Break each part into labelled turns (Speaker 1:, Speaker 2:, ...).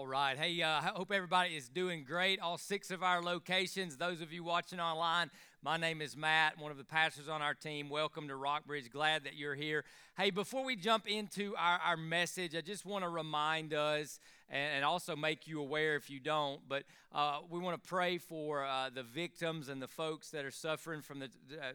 Speaker 1: All right. Hey, uh, I hope everybody is doing great. All six of our locations. Those of you watching online, my name is Matt, one of the pastors on our team. Welcome to Rockbridge. Glad that you're here. Hey, before we jump into our, our message, I just want to remind us and, and, also make you aware if you don't, but uh, we want to pray for uh, the victims and the folks that are suffering from the,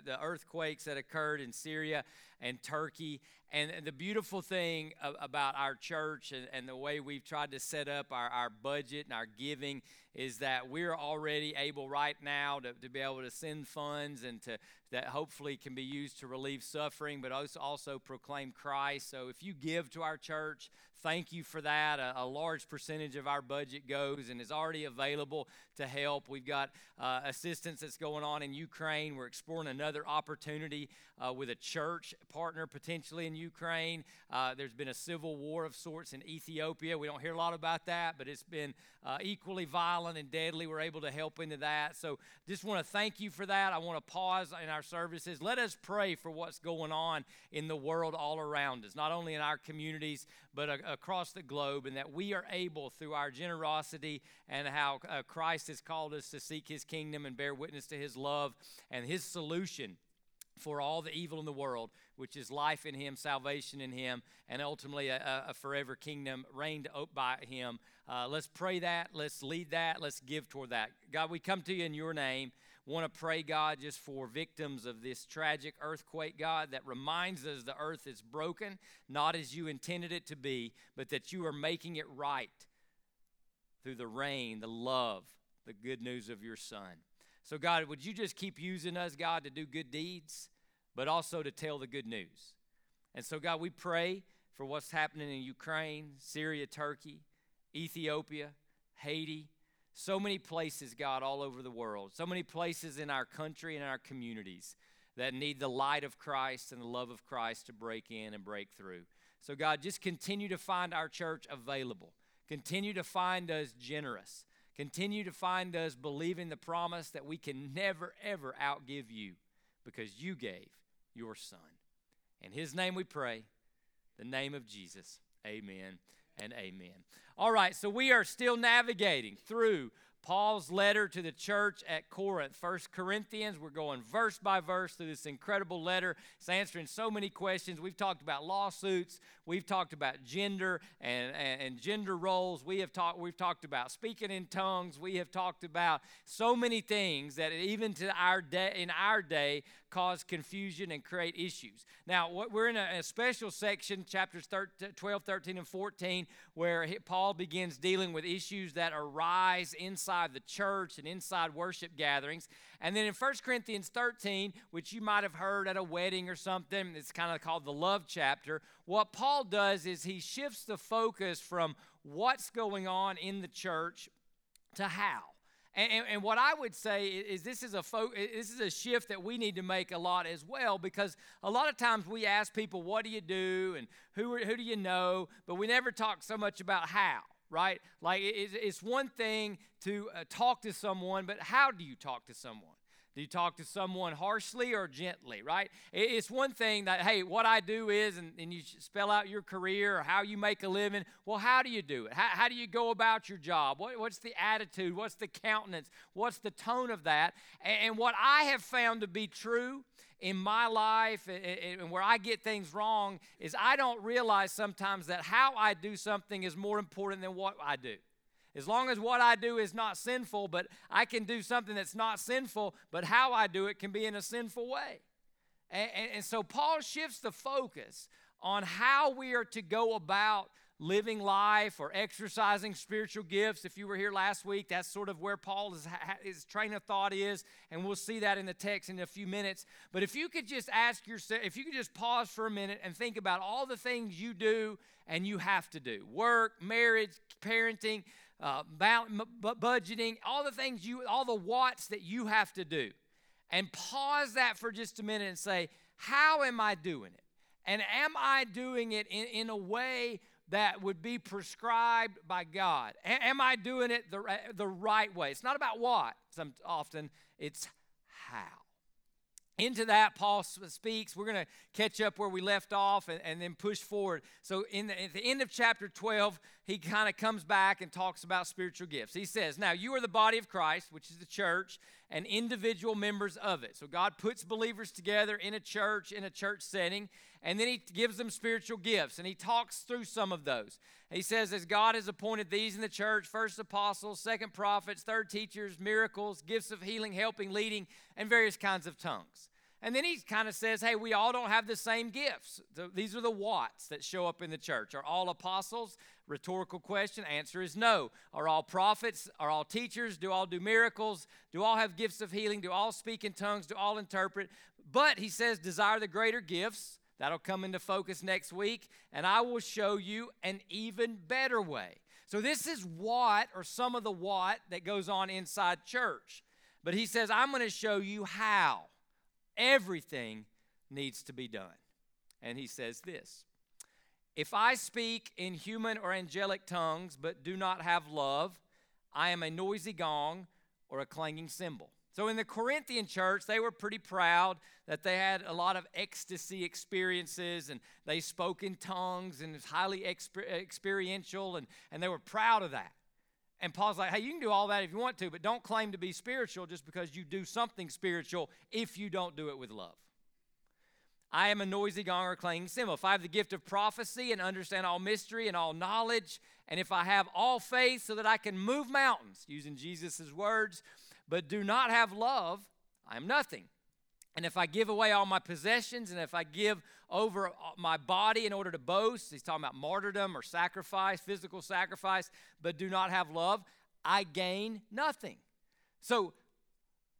Speaker 1: the earthquakes that occurred in Syria and Turkey. And the beautiful thing about our church and, and the way we've tried to set up our, our budget and our giving is that we're already able right now to, to be able to send funds and to that hopefully can be used to relieve suffering, but also, also proclaim Christ. So if you give to our church, thank you for that. A, a, large percentage of our budget goes and is already available to help. We've got uh, assistance that's going on in Ukraine. We're exploring another opportunity uh, with a church partner potentially in Ukraine. Uh, there's been a civil war of sorts in Ethiopia. We don't hear a lot about that, but it's been uh, equally violent and deadly. We're able to help into that. So just want to thank you for that. I want to pause in our services. Let us pray for what's going on in the world all around us, not only in our communities, but uh, across the globe, and that we are able, through our generosity and how uh, Christ has called us to seek his kingdom and bear witness to his love and his solution for all the evil in the world, which is life in Him, salvation in Him, and ultimately a, a forever kingdom reigned by Him. Uh, let's pray that. Let's lead that. Let's give toward that. God, we come to you in your name. Want to pray, God, just for victims of this tragic earthquake, God, that reminds us the earth is broken, not as you intended it to be, but that you are making it right through the reign, the love, the good news of your Son. So, God, would you just keep using us, God, to do good deeds, but also to tell the good news? And so, God, we pray for what's happening in Ukraine, Syria, Turkey, Ethiopia, Haiti, so many places, God, all over the world, so many places in our country and our communities that need the light of Christ and the love of Christ to break in and break through. So, God, just continue to find our church available. Continue to find us generous. Continue to find us believing the promise that we can never, ever outgive you because you gave your Son. In His name we pray, the name of Jesus. Amen and amen. All right, so we are still navigating through Paul's letter to the church at Corinth, First Corinthians. We're going verse by verse through this incredible letter. It's answering so many questions. We've talked about lawsuits. We've talked about gender and, and, and gender roles. We have talked. We've talked about speaking in tongues. We have talked about so many things that even to our day in our day cause confusion and create issues. Now, we're in a, a special section, chapters 13, 12, 13, and 14, where Paul begins dealing with issues that arise inside the church and inside worship gatherings. And then in 1 Corinthians 13, which you might have heard at a wedding or something, it's kind of called the love chapter. What Paul does is he shifts the focus from what's going on in the church to how. And, and, and, what I would say is this is a fo- this is a shift that we need to make a lot as well because a lot of times we ask people, "What do you do?" and "Who who do you know?" But we never talk so much about how. Right? Like it's one thing to uh, talk to someone, but how do you talk to someone? Do you talk to someone harshly or gently, right? It's one thing that, hey, what I do is, and, and you spell out your career or how you make a living. Well, how do you do it? How, how do you go about your job? What, what's the attitude? What's the countenance? What's the tone of that? And, and what I have found to be true in my life and where I get things wrong is I don't realize sometimes that how I do something is more important than what I do. As long as what I do is not sinful, but I can do something that's not sinful, but how I do it can be in a sinful way. And, and, and so Paul shifts the focus on how we are to go about living life or exercising spiritual gifts. If you were here last week, that's sort of where Paul's his train of thought is, and we'll see that in the text in a few minutes. But if you could just ask yourself, if you could just pause for a minute and think about all the things you do and you have to do work, marriage, parenting, uh, budgeting, all the things you, all the what's that you have to do. And pause that for just a minute and say, how am I doing it? And am I doing it in, in a way that would be prescribed by God? A- am I doing it the, the right way? It's not about what, some, often, it's how. Into that, Paul speaks. We're going to catch up where we left off and, and then push forward. So, in the, at the end of chapter 12, he kind of comes back and talks about spiritual gifts. He says, Now you are the body of Christ, which is the church, and individual members of it. So God puts believers together in a church, in a church setting, and then he gives them spiritual gifts, and he talks through some of those. He says, As God has appointed these in the church first apostles, second prophets, third teachers, miracles, gifts of healing, helping, leading, and various kinds of tongues. And then he kind of says, hey, we all don't have the same gifts. These are the whats that show up in the church. Are all apostles? Rhetorical question. Answer is no. Are all prophets? Are all teachers? Do all do miracles? Do all have gifts of healing? Do all speak in tongues? Do all interpret? But he says, desire the greater gifts. That'll come into focus next week. And I will show you an even better way. So this is what, or some of the what, that goes on inside church. But he says, I'm going to show you how everything needs to be done. And he says this If I speak in human or angelic tongues but do not have love, I am a noisy gong or a clanging cymbal. So in the Corinthian church, they were pretty proud that they had a lot of ecstasy experiences and they spoke in tongues and it's highly exper- experiential and, and they were proud of that. And Paul's like, hey, you can do all that if you want to, but don't claim to be spiritual just because you do something spiritual if you don't do it with love. I am a noisy gong or clanging cymbal. If I have the gift of prophecy and understand all mystery and all knowledge, and if I have all faith so that I can move mountains, using Jesus' words, but do not have love, I am nothing. And if I give away all my possessions and if I give over uh, my body in order to boast, he's talking about martyrdom or sacrifice, physical sacrifice, but do not have love, I gain nothing. So,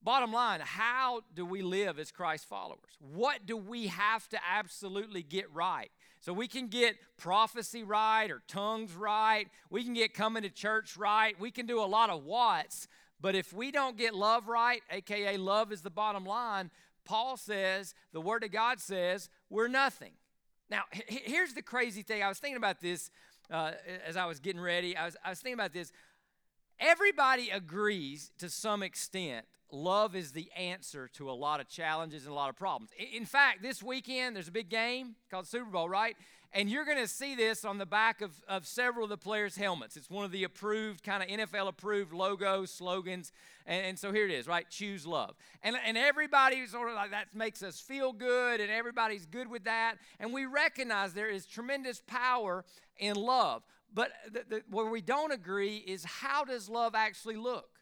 Speaker 1: bottom line, how do we live as Christ followers? What do we have to absolutely get right? So, we can get prophecy right or tongues right. We can get coming to church right. We can do a lot of what's. But if we don't get love right, aka love is the bottom line, Paul says, the Word of God says, we're nothing. Now, here's the crazy thing. I was thinking about this uh, as I was getting ready. I was, I was thinking about this. Everybody agrees to some extent love is the answer to a lot of challenges and a lot of problems. In fact, this weekend there's a big game called Super Bowl, right? And you're going to see this on the back of, of several of the players' helmets. It's one of the approved, kind of NFL approved logos, slogans. And, and, so here it is, right? Choose love. And, and everybody sort of like that makes us feel good, and everybody's good with that. And we recognize there is tremendous power in love. But the, the, where we don't agree is how does love actually look?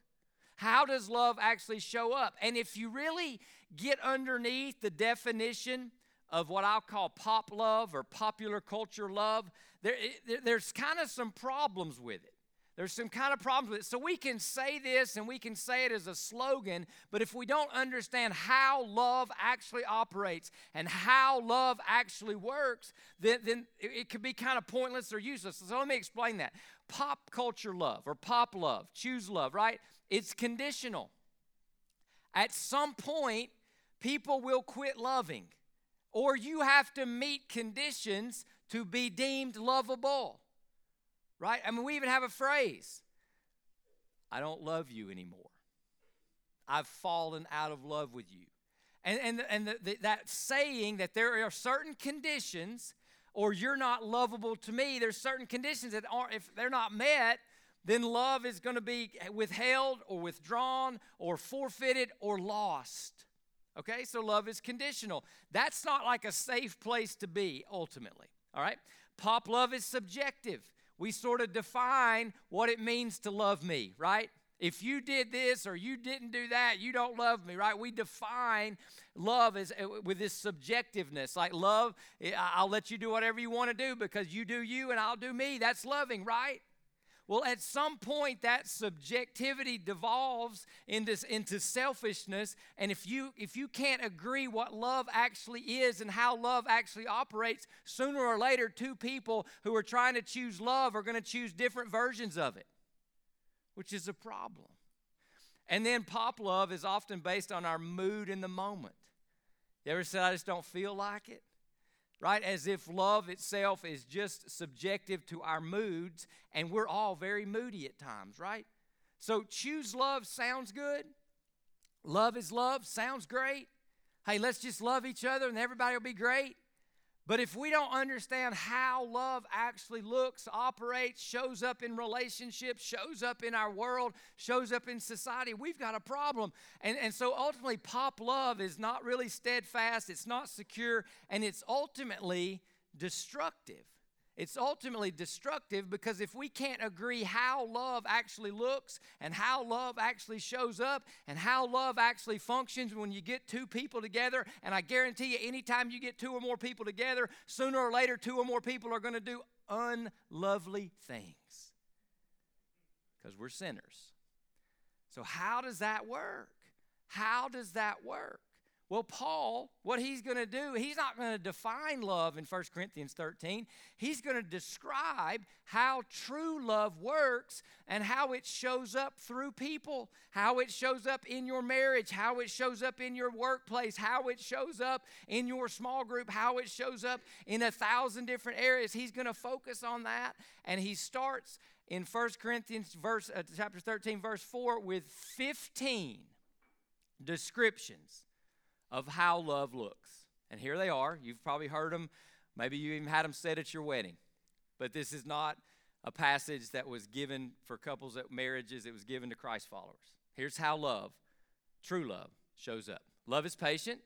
Speaker 1: How does love actually show up? And if you really get underneath the definition of what I'll call pop love or popular culture love, there, there's kind of some problems with it. There's some kind of problems with it. So we can say this and we can say it as a slogan, but if we don't understand how love actually operates and how love actually works, then, then it could be kind of pointless or useless. So let me explain that. Pop culture love or pop love, choose love, right? It's conditional. At some point, people will quit loving or you have to meet conditions to be deemed lovable. Right? I mean, we even have a phrase I don't love you anymore. I've fallen out of love with you. And, and, and the, the, that saying that there are certain conditions, or you're not lovable to me, there's certain conditions that aren't, if they're not met, then love is going to be withheld or withdrawn or forfeited or lost. Okay, so love is conditional. That's not like a safe place to be ultimately. All right, pop love is subjective. We sort of define what it means to love me, right? If you did this or you didn't do that, you don't love me, right? We define love as uh, with this subjectiveness. Like love, eh, I'll let you do whatever you want to do because you do you and I'll do me. That's loving, right? Well, at some point, that subjectivity devolves into, into selfishness. And if you, if you can't agree what love actually is and how love actually operates, sooner or later, two people who are trying to choose love are going to choose different versions of it, which is a problem. And then pop love is often based on our mood in the moment. You ever said, I just don't feel like it? Right? As if love itself is just subjective to our moods, and we're all very moody at times, right? So choose love sounds good. Love is love sounds great. Hey, let's just love each other and everybody will be great. But if we don't understand how love actually looks, operates, shows up in relationships, shows up in our world, shows up in society, we've got a problem. And, and so ultimately, pop love is not really steadfast, it's not secure, and it's ultimately destructive. It's ultimately destructive because if we can't agree how love actually looks and how love actually shows up and how love actually functions when you get two people together, and I guarantee you, anytime you get two or more people together, sooner or later, two or more people are going to do unlovely things because we're sinners. So, how does that work? How does that work? Well, Paul, what he's going to do, he's not going to define love in 1 Corinthians 13. He's going to describe how true love works and how it shows up through people, how it shows up in your marriage, how it shows up in your workplace, how it shows up in your small group, how it shows up in a thousand different areas. He's going to focus on that, and he starts in 1 Corinthians verse uh, chapter 13 verse 4 with 15 descriptions of how love looks. And here they are. You've probably heard them. Maybe you even had them said at your wedding. But this is not a passage that was given for couples at marriages, it was given to Christ followers. Here's how love, true love, shows up love is patient,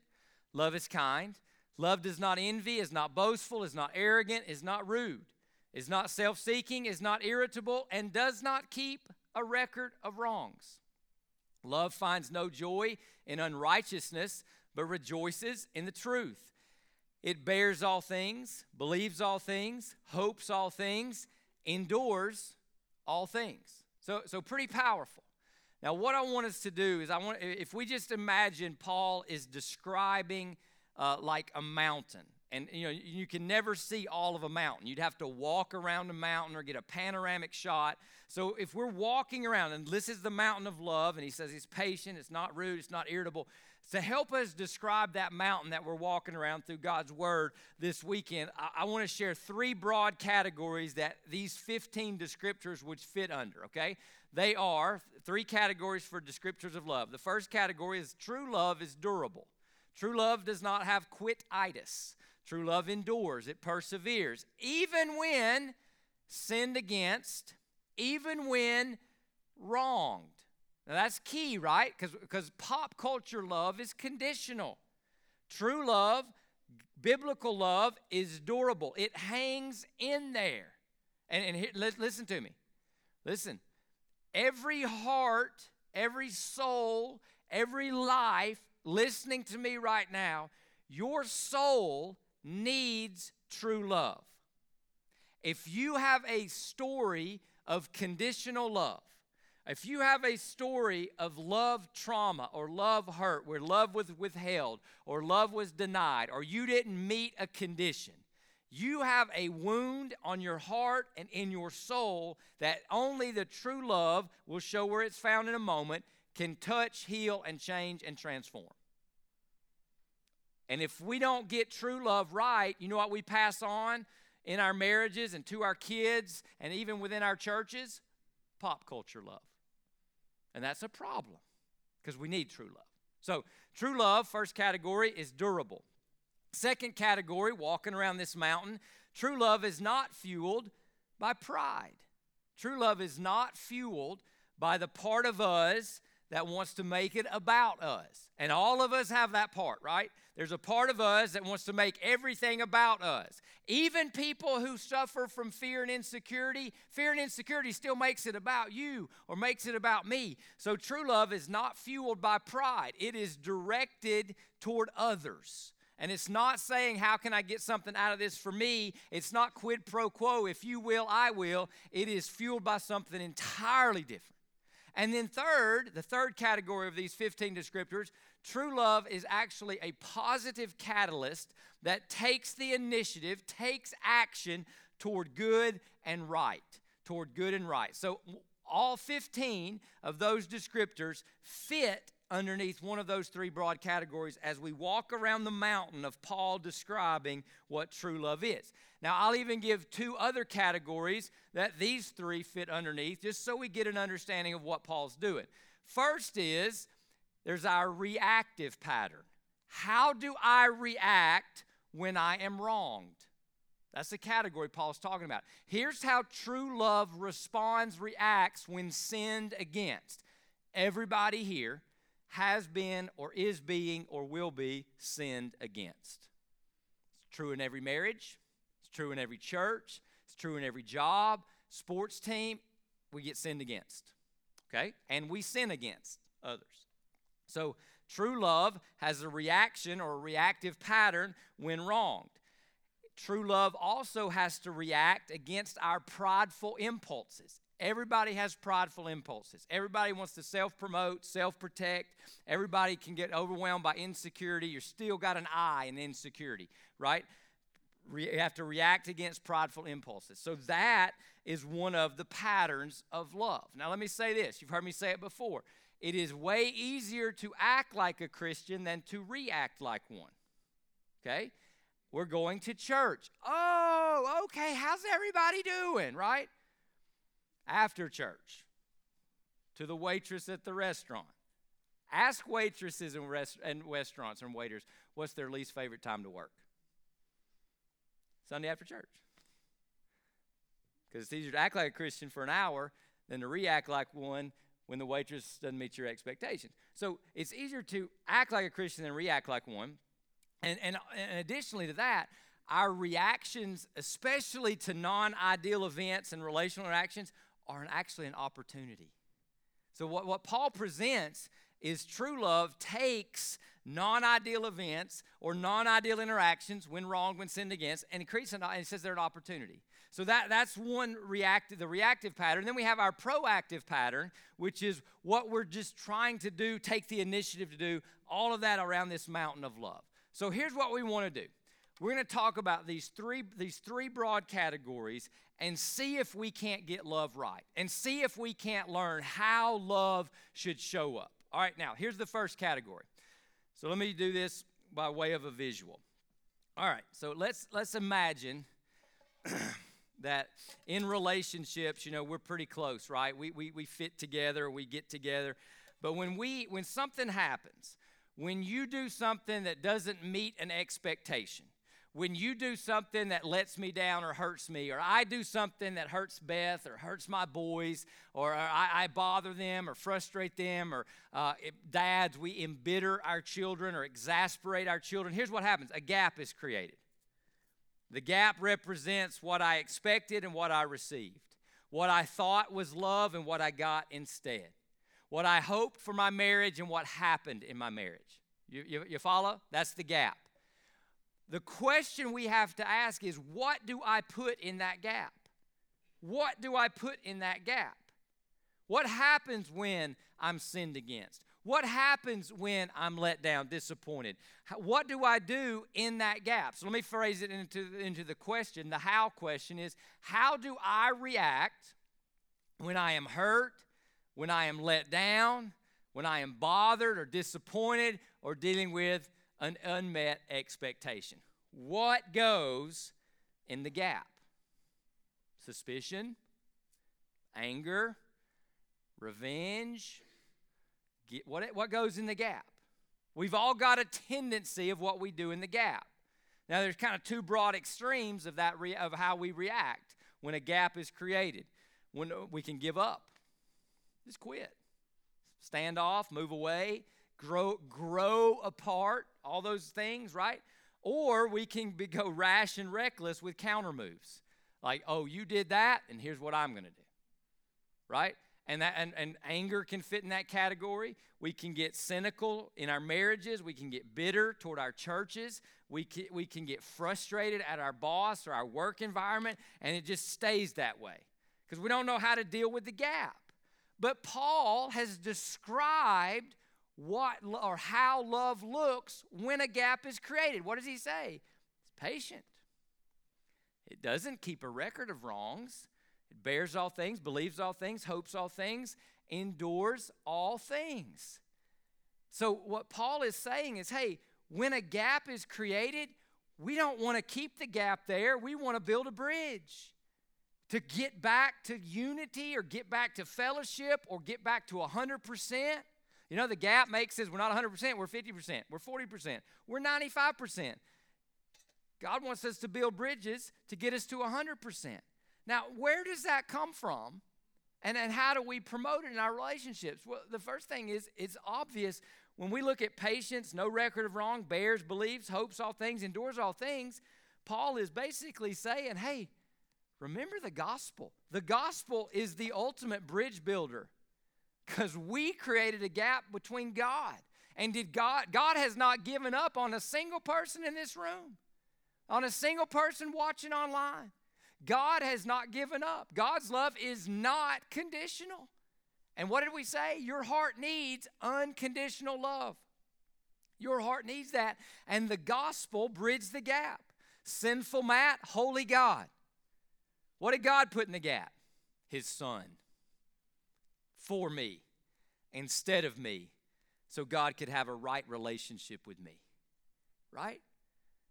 Speaker 1: love is kind, love does not envy, is not boastful, is not arrogant, is not rude, is not self seeking, is not irritable, and does not keep a record of wrongs. Love finds no joy in unrighteousness but rejoices in the truth. It bears all things, believes all things, hopes all things, endures all things. So, so pretty powerful. Now, what I want us to do is, I want if we just imagine Paul is describing uh, like a mountain, and you know you can never see all of a mountain. You'd have to walk around a mountain or get a panoramic shot. So if we're walking around, and this is the mountain of love, and he says he's patient, it's not rude, it's not irritable to help us describe that mountain that we're walking around through God's Word this weekend, I, I want to share three broad categories that these 15 descriptors would fit under, okay? They are three categories for descriptors of love. The first category is true love is durable. True love does not have quititis. True love endures, it perseveres, even when sinned against, even when wronged. Now that's key, right? Because pop culture love is conditional. True love, biblical love, is durable. It hangs in there. And, and here, listen to me. Listen. Every heart, every soul, every life listening to me right now, your soul needs true love. If you have a story of conditional love, if you have a story of love trauma or love hurt, where love was withheld or love was denied or you didn't meet a condition, you have a wound on your heart and in your soul that only the true love will show where it's found in a moment, can touch, heal, and change and transform. And if we don't get true love right, you know what we pass on in our marriages and to our kids and even within our churches? Pop culture love. And that's a problem because we need true love. So, true love, first category, is durable. Second category, walking around this mountain, true love is not fueled by pride. True love is not fueled by the part of us that wants to make it about us. And all of us have that part, right? There's a part of us that wants to make everything about us. Even people who suffer from fear and insecurity, fear and insecurity still makes it about you or makes it about me. So true love is not fueled by pride, it is directed toward others. And it's not saying, How can I get something out of this for me? It's not quid pro quo. If you will, I will. It is fueled by something entirely different. And then, third, the third category of these 15 descriptors True love is actually a positive catalyst that takes the initiative, takes action toward good and right. Toward good and right. So, all 15 of those descriptors fit underneath one of those three broad categories as we walk around the mountain of Paul describing what true love is. Now, I'll even give two other categories that these three fit underneath just so we get an understanding of what Paul's doing. First is there's our reactive pattern. How do I react when I am wronged. That's the category Paul's talking about. Here's how true love responds, reacts when sinned against. Everybody here has been or is being or will be sinned against. It's true in every marriage, it's true in every church, it's true in every job, sports team. We get sinned against. Okay? And we sin against others. So, true love has a reaction or a reactive pattern when wronged. True love also has to react against our prideful impulses. Everybody has prideful impulses. Everybody wants to self promote, self protect. Everybody can get overwhelmed by insecurity. You're still got an eye in insecurity, right? you have to react against prideful impulses. So that is one of the patterns of love. Now, let me say this. You've heard me say it before. It is way easier to act like a Christian than to react like one. Okay? We're going to church. Oh, okay. How's everybody doing, right? After church, to the waitress at the restaurant. Ask waitresses and, rest- and restaurants and waiters what's their least favorite time to work. Sunday after church. Because it's easier to act like a Christian for an hour than to react like one when the waitress doesn't meet your expectations. So it's easier to act like a Christian than react like one. And, and, and additionally to that, our reactions, especially to non ideal events and relational interactions, are actually an opportunity. So, what, what Paul presents is true love takes non ideal events or non ideal interactions when wrong, when sinned against, and creates an, and says they're an opportunity. So that, that's one reactive, the reactive pattern. Then we have our proactive pattern, which is what we're just trying to do, take the initiative to do, all of that around this mountain of love. So here's what we want to do. We're going to talk about these three, these three broad categories and see if we can't get love right and see if we can't learn how love should show up. All right, now here's the first category. So let me do this by way of a visual. All right, so let's let's imagine that in relationships, you know, we're pretty close, right? We, we, we fit together, we get together. But when we when something happens, when you do something that doesn't meet an expectation, when you do something that lets me down or hurts me, or I do something that hurts Beth or hurts my boys, or I, I bother them or frustrate them, or uh, dads, we embitter our children or exasperate our children, here's what happens a gap is created. The gap represents what I expected and what I received, what I thought was love and what I got instead what I hoped for my marriage and what happened in my marriage. You, you, you, follow? That's the gap. The question we have to ask is what do I put in that gap? What do I put in that gap? What happens when I'm sinned against? What happens when I'm let down, disappointed? What do I do in that gap? So let me phrase it into, into the question. The how question is how do I react when I am hurt, when I am let down, when I am bothered or disappointed or dealing with an unmet expectation. What goes in the gap? Suspicion, anger, revenge. What, what goes in the gap? We've all got a tendency of what we do in the gap. Now, there's kind of two broad extremes of that re- of how we react when a gap is created. When uh, we can give up, just quit. Stand off, move away, grow, grow apart, all those things, right? Or we can be, go rash and reckless with counter moves. Like, oh, you did that, and here's what I'm going to do. Right? And, that, and, and anger can fit in that category. We can get cynical in our marriages. We can get bitter toward our churches. We can, we can get frustrated at our boss or our work environment, and it just stays that way because we don't know how to deal with the gap. But Paul has described what or how love looks when a gap is created. What does he say? It's patient. It doesn't keep a record of wrongs. It bears all things, believes all things, hopes all things, endures all things. So, what Paul is saying is hey, when a gap is created, we don't want to keep the gap there. We want to build a bridge to get back to unity or get back to fellowship or get back to 100%. You know, the gap makes says we're not 100%, we're 50%, we're 40%, we're 95%. God wants us to build bridges to get us to 100%. Now, where does that come from? And then how do we promote it in our relationships? Well, the first thing is it's obvious when we look at patience, no record of wrong, bears, believes, hopes all things, endures all things. Paul is basically saying, hey, remember the gospel. The gospel is the ultimate bridge builder because we created a gap between God. And did God, God has not given up on a single person in this room, on a single person watching online. God has not given up. God's love is not conditional. And what did we say? Your heart needs unconditional love. Your heart needs that. And the gospel bridged the gap. Sinful Matt, holy God. What did God put in the gap? His son for me instead of me so God could have a right relationship with me. Right?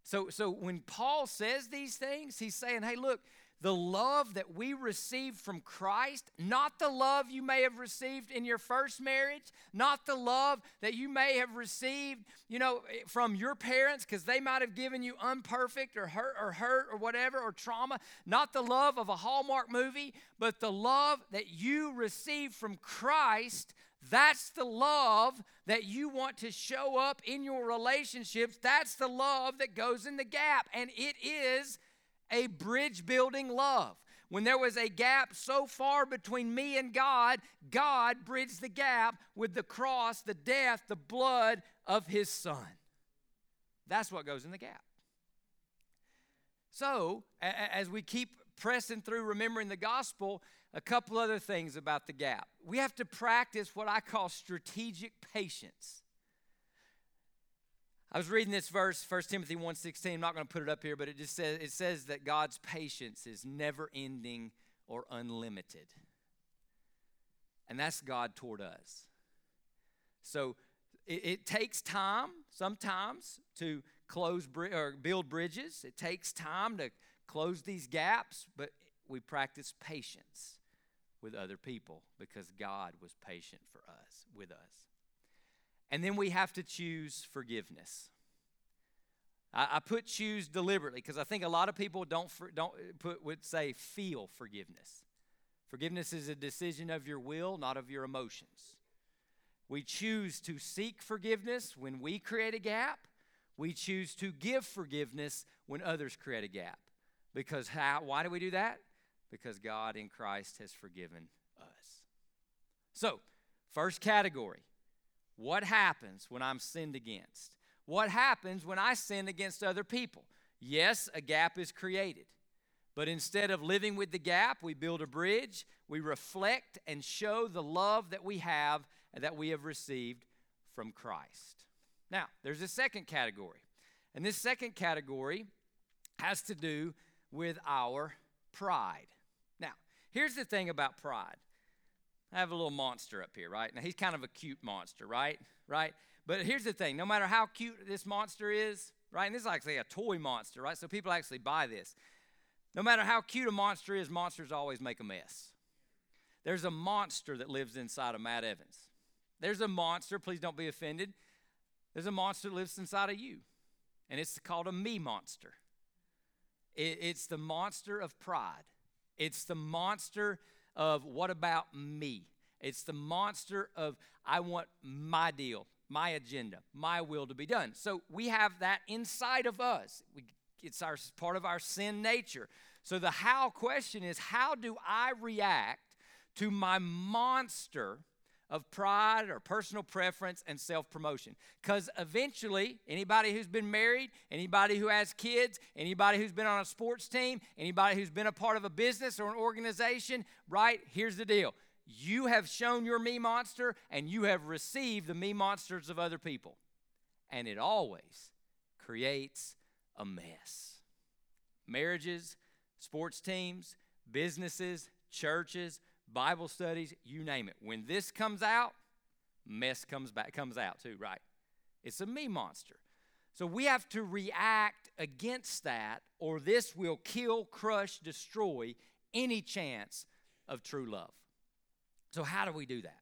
Speaker 1: So, so when Paul says these things, he's saying, hey, look, the love that we received from Christ, not the love you may have received in your first marriage, not the love that you may have received, you know, eh, from your parents because they might have given you unperfect or hurt or hurt or whatever or trauma, not the love of a Hallmark movie, but the love that you received from Christ that's the love that you want to show up in your relationships. That's the love that goes in the gap. And it is a bridge building love. When there was a gap so far between me and God, God bridged the gap with the cross, the death, the blood of his son. That's what goes in the gap. So, as we keep pressing through remembering the gospel, a couple other things about the gap. We have to practice what I call strategic patience. I was reading this verse, 1 Timothy 1:16. I'm not going to put it up here, but it just says it says that God's patience is never ending or unlimited. And that's God toward us. So it, it takes time sometimes to close or build bridges. It takes time to close these gaps, but we practice patience with other people because God was patient for us, with us. And then we have to choose forgiveness. I, I put choose deliberately because I think a lot of people don't, don't uh, put, would say feel forgiveness. Forgiveness is a decision of your will, not of your emotions. We choose to seek forgiveness when we create a gap. We choose to give forgiveness when others create a gap. Because how, why do we do that? Because God in Christ has forgiven us. So, first category what happens when I'm sinned against? What happens when I sin against other people? Yes, a gap is created. But instead of living with the gap, we build a bridge. We reflect and show the love that we have and that we have received from Christ. Now, there's a second category. And this second category has to do with our pride. Now, here's the thing about pride. I have a little monster up here, right? Now, he's kind of a cute monster, right? Right? But here's the thing no matter how cute this monster is, right? And this is actually a toy monster, right? So people actually buy this. No matter how cute a monster is, monsters always make a mess. There's a monster that lives inside of Matt Evans. There's a monster, please don't be offended. There's a monster that lives inside of you, and it's called a me monster. It, it's the monster of pride. It's the monster of what about me? It's the monster of I want my deal, my agenda, my will to be done. So we have that inside of us. We, it's our part of our sin nature. So the how question is how do I react to my monster of pride or personal preference and self promotion. Because eventually, anybody who's been married, anybody who has kids, anybody who's been on a sports team, anybody who's been a part of a business or an organization, right? Here's the deal you have shown your me monster and you have received the me monsters of other people. And it always creates a mess. Marriages, sports teams, businesses, churches, Bible studies, you name it. When this comes out, mess comes back comes out too, right? It's a me monster. So we have to react against that or this will kill, crush, destroy any chance of true love. So how do we do that?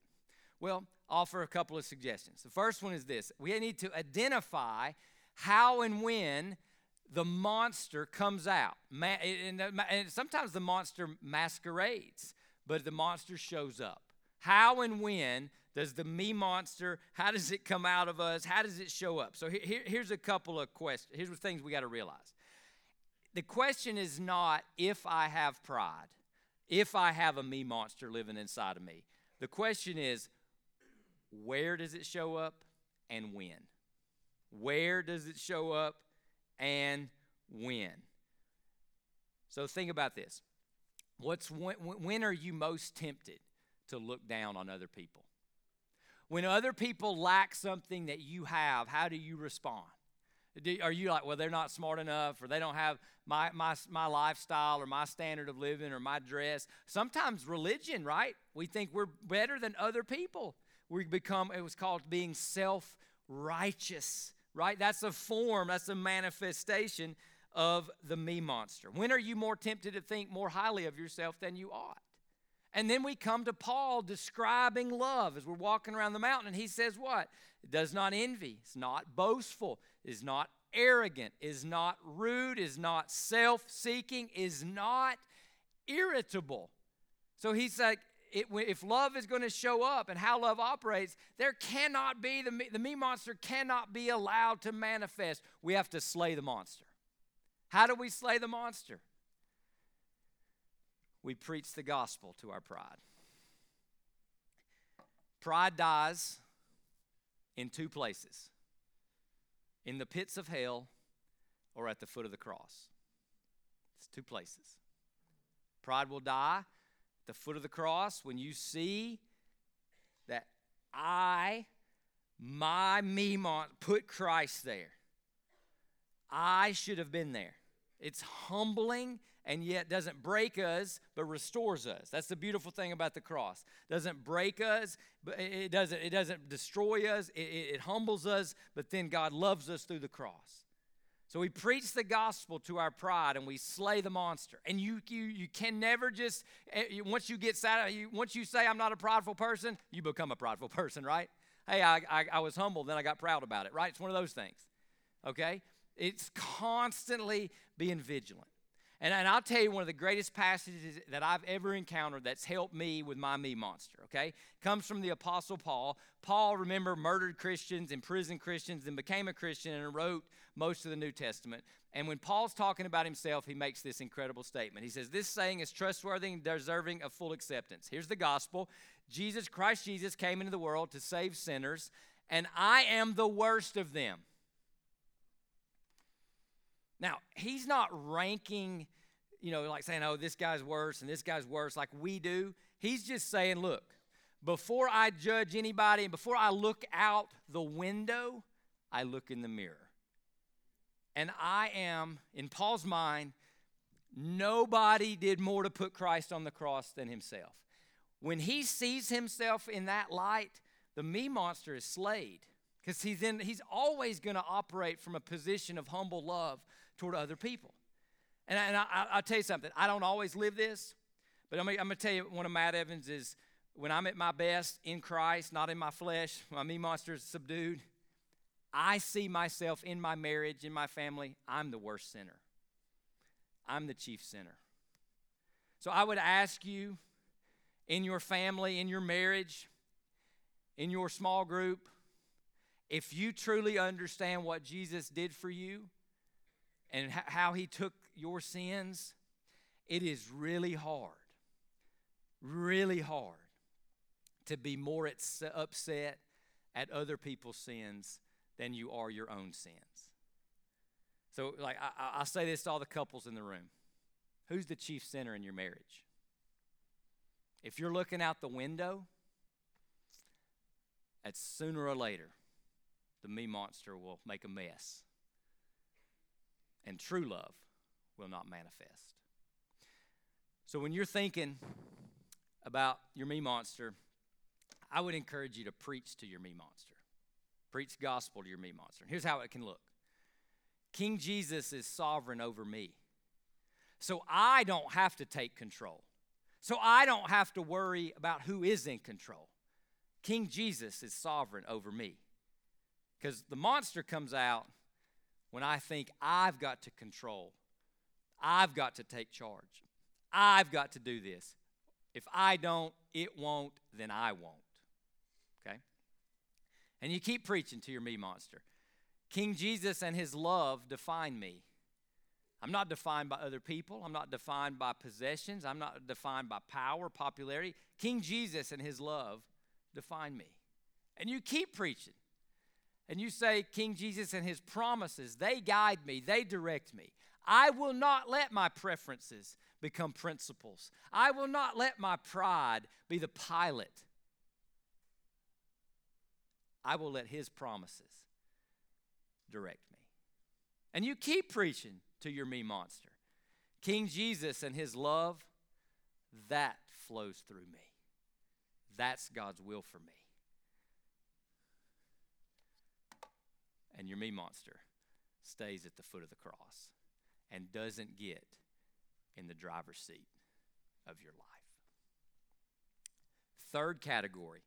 Speaker 1: Well, offer a couple of suggestions. The first one is this. We need to identify how and when the monster comes out. And sometimes the monster masquerades, but the monster shows up. How and when does the me monster, how does it come out of us? How does it show up? So here, here's a couple of questions. Here's the things we got to realize. The question is not if I have pride, if I have a me monster living inside of me. The question is where does it show up and when? Where does it show up and when? So think about this. What's when, when are you most tempted to look down on other people? When other people lack something that you have, how do you respond? Do, are you like, well, they're not smart enough, or they don't have my, my, my lifestyle, or my standard of living, or my dress? Sometimes religion, right? We think we're better than other people. We become, it was called being self righteous, right? That's a form, that's a manifestation of the me monster. When are you more tempted to think more highly of yourself than you ought? And then we come to Paul describing love as we're walking around the mountain, and he says, What? It does not envy, it's not boastful, is not arrogant, is not rude, is not self seeking, is not irritable. So he's like, it, if love is going to show up and how love operates, there cannot be, the me, the me monster cannot be allowed to manifest. We have to slay the monster. How do we slay the monster? we preach the gospel to our pride. Pride dies in two places in the pits of hell or at the foot of the cross. It's two places. Pride will die at the foot of the cross when you see that I, my me, put Christ there. I should have been there. It's humbling and yet doesn't break us but restores us. That's the beautiful thing about the cross. Doesn't break us but it doesn't it doesn't destroy us. It, it, humbles us but then god loves us through the cross. So we preach the gospel to our pride and we slay the monster. And you you, you can never just eh, once you get satisfied once you say i'm not a prideful person you become a prideful person right? Hey I, I, I was humble then i got proud about it right? It's one of those things okay it's constantly being vigilant and, and I'll tell you one of the greatest passages that I've ever encountered that's helped me with my me monster, okay? Comes from the Apostle Paul. Paul, remember, murdered Christians, imprisoned Christians, and became a Christian and wrote most of the New Testament. And when Paul's talking about himself, he makes this incredible statement. He says, This saying is trustworthy and deserving of full acceptance. Here's the gospel Jesus, Christ Jesus, came into the world to save sinners, and I am the worst of them. Now, he's not ranking, you know, like saying, oh, this guy's worse and this guy's worse like we do. He's just saying, look, before I judge anybody and before I look out the window, I look in the mirror. And I am, in Paul's mind, nobody did more to put Christ on the cross than himself. When he sees himself in that light, the me monster is slayed because he's, in, he's always going to operate from a position of humble love toward other people. And, I, and I, will tell you something, I don't always live this, but I'm, I'm going to tell you one of Matt Evans is when I'm at my best in Christ, not in my flesh, my me monster is subdued, I see myself in my marriage, in my family, I'm the worst sinner. I'm the chief sinner. So I would ask you in your family, in your marriage, in your small group, if you truly understand what Jesus did for you, and how he took your sins, it is really hard, really hard to be more upset at other people's sins than you are your own sins. So, like, I, I say this to all the couples in the room who's the chief sinner in your marriage? If you're looking out the window, at sooner or later, the me monster will make a mess and true love will not manifest. So when you're thinking about your me monster, I would encourage you to preach to your me monster. Preach gospel to your me monster. And here's how it can look King Jesus is sovereign over me. So I don't have to take control. So I don't have to worry about who is in control. King Jesus is sovereign over me. Because the monster comes out when I think I've got to control, I've got to take charge, I've got to do this. If I don't, it won't, then I won't. Okay? And you keep preaching to your me monster. King Jesus and his love define me. I'm not defined by other people. I'm not defined by possessions. I'm not defined by power, popularity. King Jesus and his love define me. And you keep preaching. And you say, King Jesus and his promises, they guide me, they direct me. I will not let my preferences become principles. I will not let my pride be the pilot. I will let his promises direct me. And you keep preaching to your me monster. King Jesus and his love, that flows through me. That's God's will for me. And your me monster stays at the foot of the cross and doesn't get in the driver's seat of your life. Third category,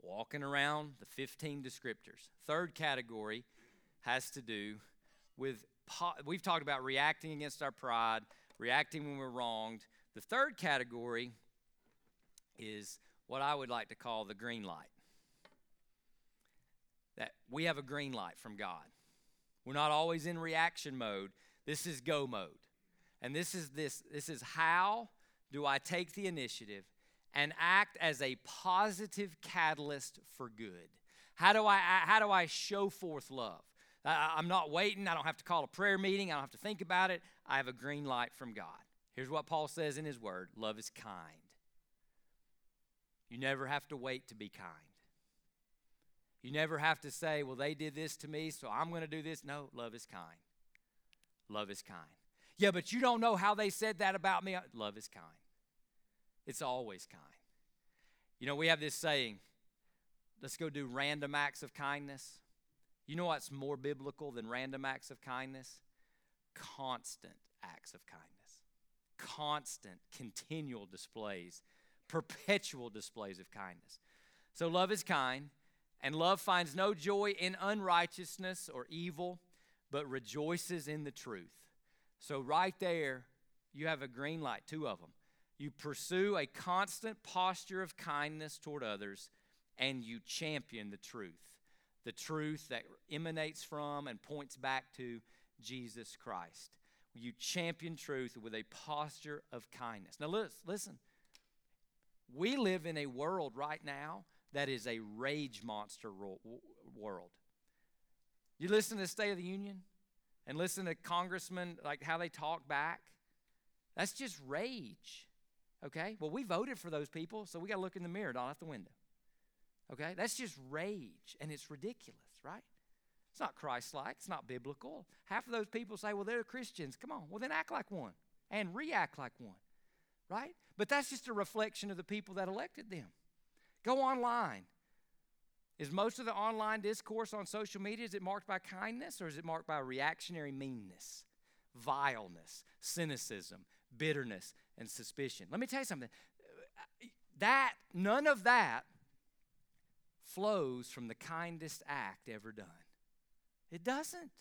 Speaker 1: walking around the 15 descriptors. Third category has to do with, we've talked about reacting against our pride, reacting when we're wronged. The third category is what I would like to call the green light. That we have a green light from God. We're not always in reaction mode. This is go mode. And this is this this is how do I take the initiative and act as a positive catalyst for good? How do I how do I show forth love? I'm not waiting. I don't have to call a prayer meeting. I don't have to think about it. I have a green light from God. Here's what Paul says in his word love is kind. You never have to wait to be kind. You never have to say, well, they did this to me, so I'm going to do this. No, love is kind. Love is kind. Yeah, but you don't know how they said that about me. Love is kind. It's always kind. You know, we have this saying let's go do random acts of kindness. You know what's more biblical than random acts of kindness? Constant acts of kindness. Constant, continual displays, perpetual displays of kindness. So, love is kind. And love finds no joy in unrighteousness or evil, but rejoices in the truth. So, right there, you have a green light, two of them. You pursue a constant posture of kindness toward others, and you champion the truth. The truth that emanates from and points back to Jesus Christ. You champion truth with a posture of kindness. Now, listen, listen. we live in a world right now that is a rage monster world. You listen to the State of the Union and listen to congressmen, like how they talk back. That's just rage. Okay? Well, we voted for those people, so we got to look in the mirror, not out the window. Okay? That's just rage, and it's ridiculous, right? It's not Christ like, it's not biblical. Half of those people say, well, they're Christians. Come on, well, then act like one and react like one, right? But that's just a reflection of the people that elected them. Go online. Is most of the online discourse on social media is it marked by kindness or is it marked by reactionary meanness, vileness, cynicism, bitterness, and suspicion? Let me tell you something. That none of that flows from the kindest act ever done. It doesn't.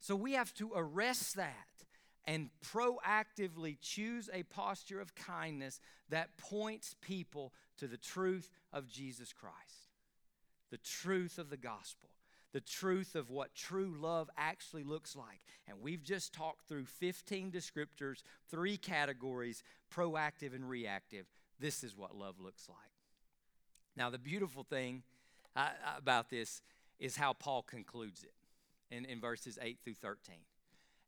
Speaker 1: So we have to arrest that and proactively choose a posture of kindness that points people to the truth of Jesus Christ, the truth of the gospel, the truth of what true love actually looks like. And we've just talked through 15 descriptors, three categories proactive and reactive. This is what love looks like. Now, the beautiful thing uh, about this is how Paul concludes it in, in verses 8 through 13.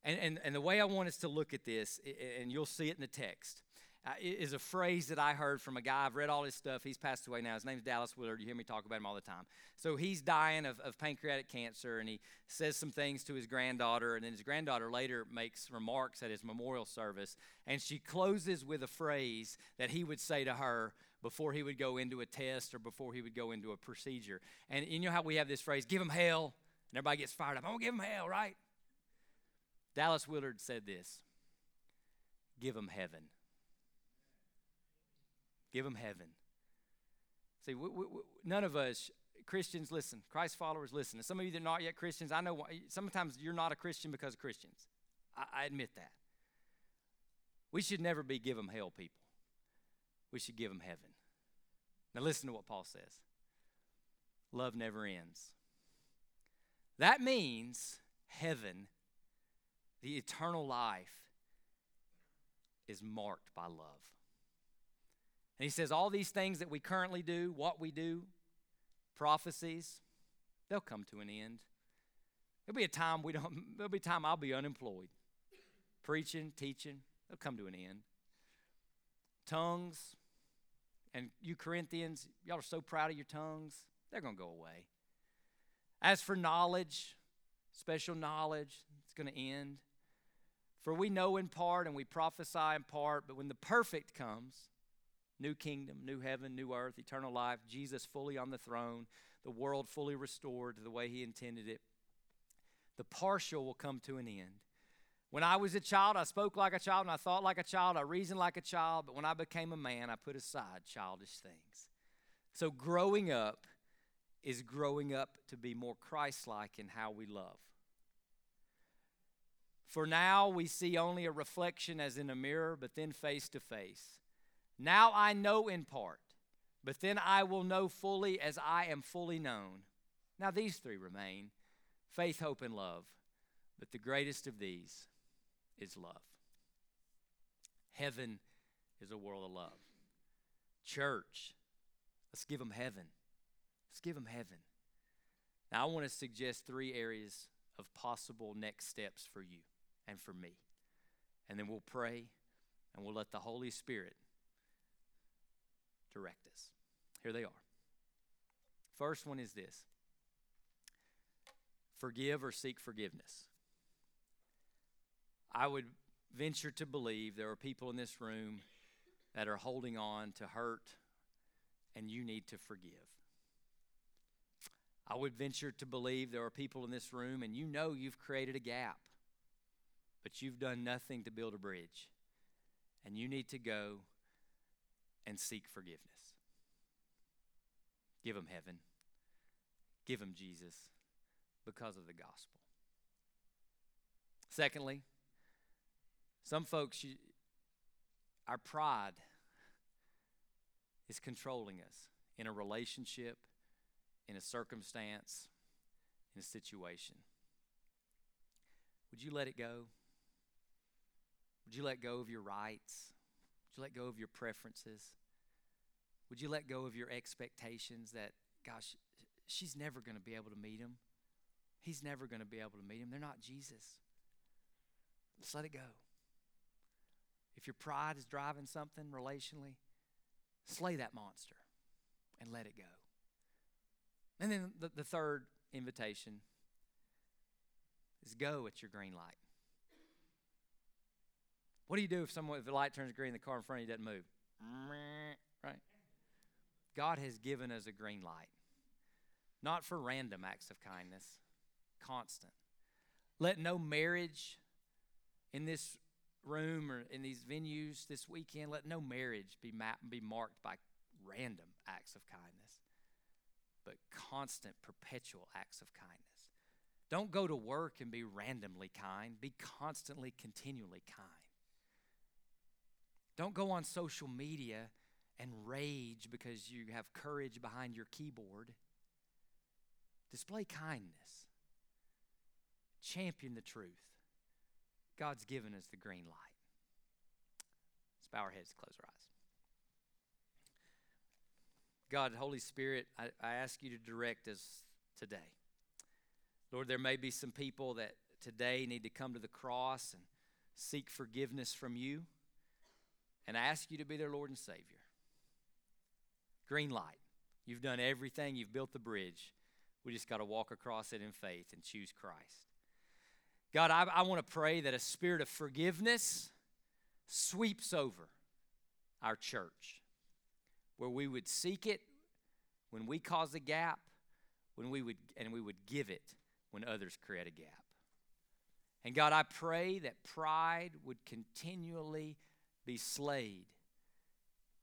Speaker 1: And, and, and the way I want us to look at this, and you'll see it in the text, uh, is a phrase that I heard from a guy. I've read all his stuff. He's passed away now. His name's Dallas Willard. You hear me talk about him all the time. So he's dying of, of pancreatic cancer, and he says some things to his granddaughter. And then his granddaughter later makes remarks at his memorial service. And she closes with a phrase that he would say to her before he would go into a test or before he would go into a procedure. And you know how we have this phrase, give him hell? And everybody gets fired up. I'm going to give him hell, right? Dallas Willard said this Give them heaven. Give them heaven. See, we, we, none of us Christians, listen. Christ followers, listen. And some of you that are not yet Christians, I know sometimes you're not a Christian because of Christians. I, I admit that. We should never be give them hell people. We should give them heaven. Now listen to what Paul says. Love never ends. That means heaven, the eternal life, is marked by love. And he says, all these things that we currently do, what we do, prophecies, they'll come to an end. There'll be a time we don't, there'll be a time I'll be unemployed. Preaching, teaching, they'll come to an end. Tongues, and you Corinthians, y'all are so proud of your tongues, they're going to go away. As for knowledge, special knowledge, it's going to end. For we know in part and we prophesy in part, but when the perfect comes, new kingdom, new heaven, new earth, eternal life, Jesus fully on the throne, the world fully restored to the way he intended it, the partial will come to an end. When I was a child, I spoke like a child and I thought like a child, I reasoned like a child, but when I became a man, I put aside childish things. So growing up is growing up to be more Christ like in how we love. For now we see only a reflection as in a mirror, but then face to face. Now I know in part, but then I will know fully as I am fully known. Now these three remain faith, hope, and love. But the greatest of these is love. Heaven is a world of love. Church, let's give them heaven. Let's give them heaven. Now, I want to suggest three areas of possible next steps for you and for me. And then we'll pray and we'll let the Holy Spirit direct us. Here they are. First one is this forgive or seek forgiveness. I would venture to believe there are people in this room that are holding on to hurt and you need to forgive. I would venture to believe there are people in this room and you know you've created a gap, but you've done nothing to build a bridge. And you need to go and seek forgiveness. Give them heaven. Give them Jesus because of the gospel. Secondly, some folks, you, our pride is controlling us in a relationship, in a circumstance, in a situation. Would you let it go? Would you let go of your rights? Would you let go of your preferences? Would you let go of your expectations that, gosh, she's never going to be able to meet him? He's never going to be able to meet him. They're not Jesus. Let's let it go. If your pride is driving something relationally, slay that monster and let it go. And then the, the third invitation is go at your green light. What do you do if someone if the light turns green, and the car in front of you doesn't move? Right? God has given us a green light. Not for random acts of kindness, constant. Let no marriage in this room or in these venues this weekend, let no marriage be, ma- be marked by random acts of kindness, but constant, perpetual acts of kindness. Don't go to work and be randomly kind, be constantly, continually kind. Don't go on social media and rage because you have courage behind your keyboard. Display kindness. Champion the truth. God's given us the green light. Let's bow our heads, close our eyes. God, Holy Spirit, I, I ask you to direct us today. Lord, there may be some people that today need to come to the cross and seek forgiveness from you and I ask you to be their Lord and Savior. Green light. You've done everything, you've built the bridge. We just got to walk across it in faith and choose Christ. God, I, I want to pray that a spirit of forgiveness sweeps over our church, where we would seek it when we cause a gap, when we would, and we would give it when others create a gap. And God, I pray that pride would continually be slayed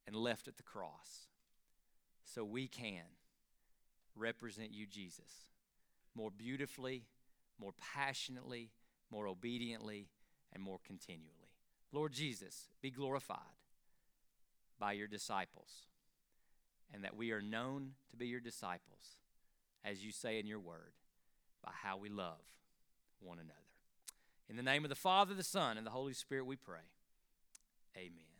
Speaker 1: and left at the cross so we can represent you, Jesus, more beautifully, more passionately, more obediently, and more continually. Lord Jesus, be glorified by your disciples, and that we are known to be your disciples, as you say in your word, by how we love one another. In the name of the Father, the Son, and the Holy Spirit, we pray. Amen.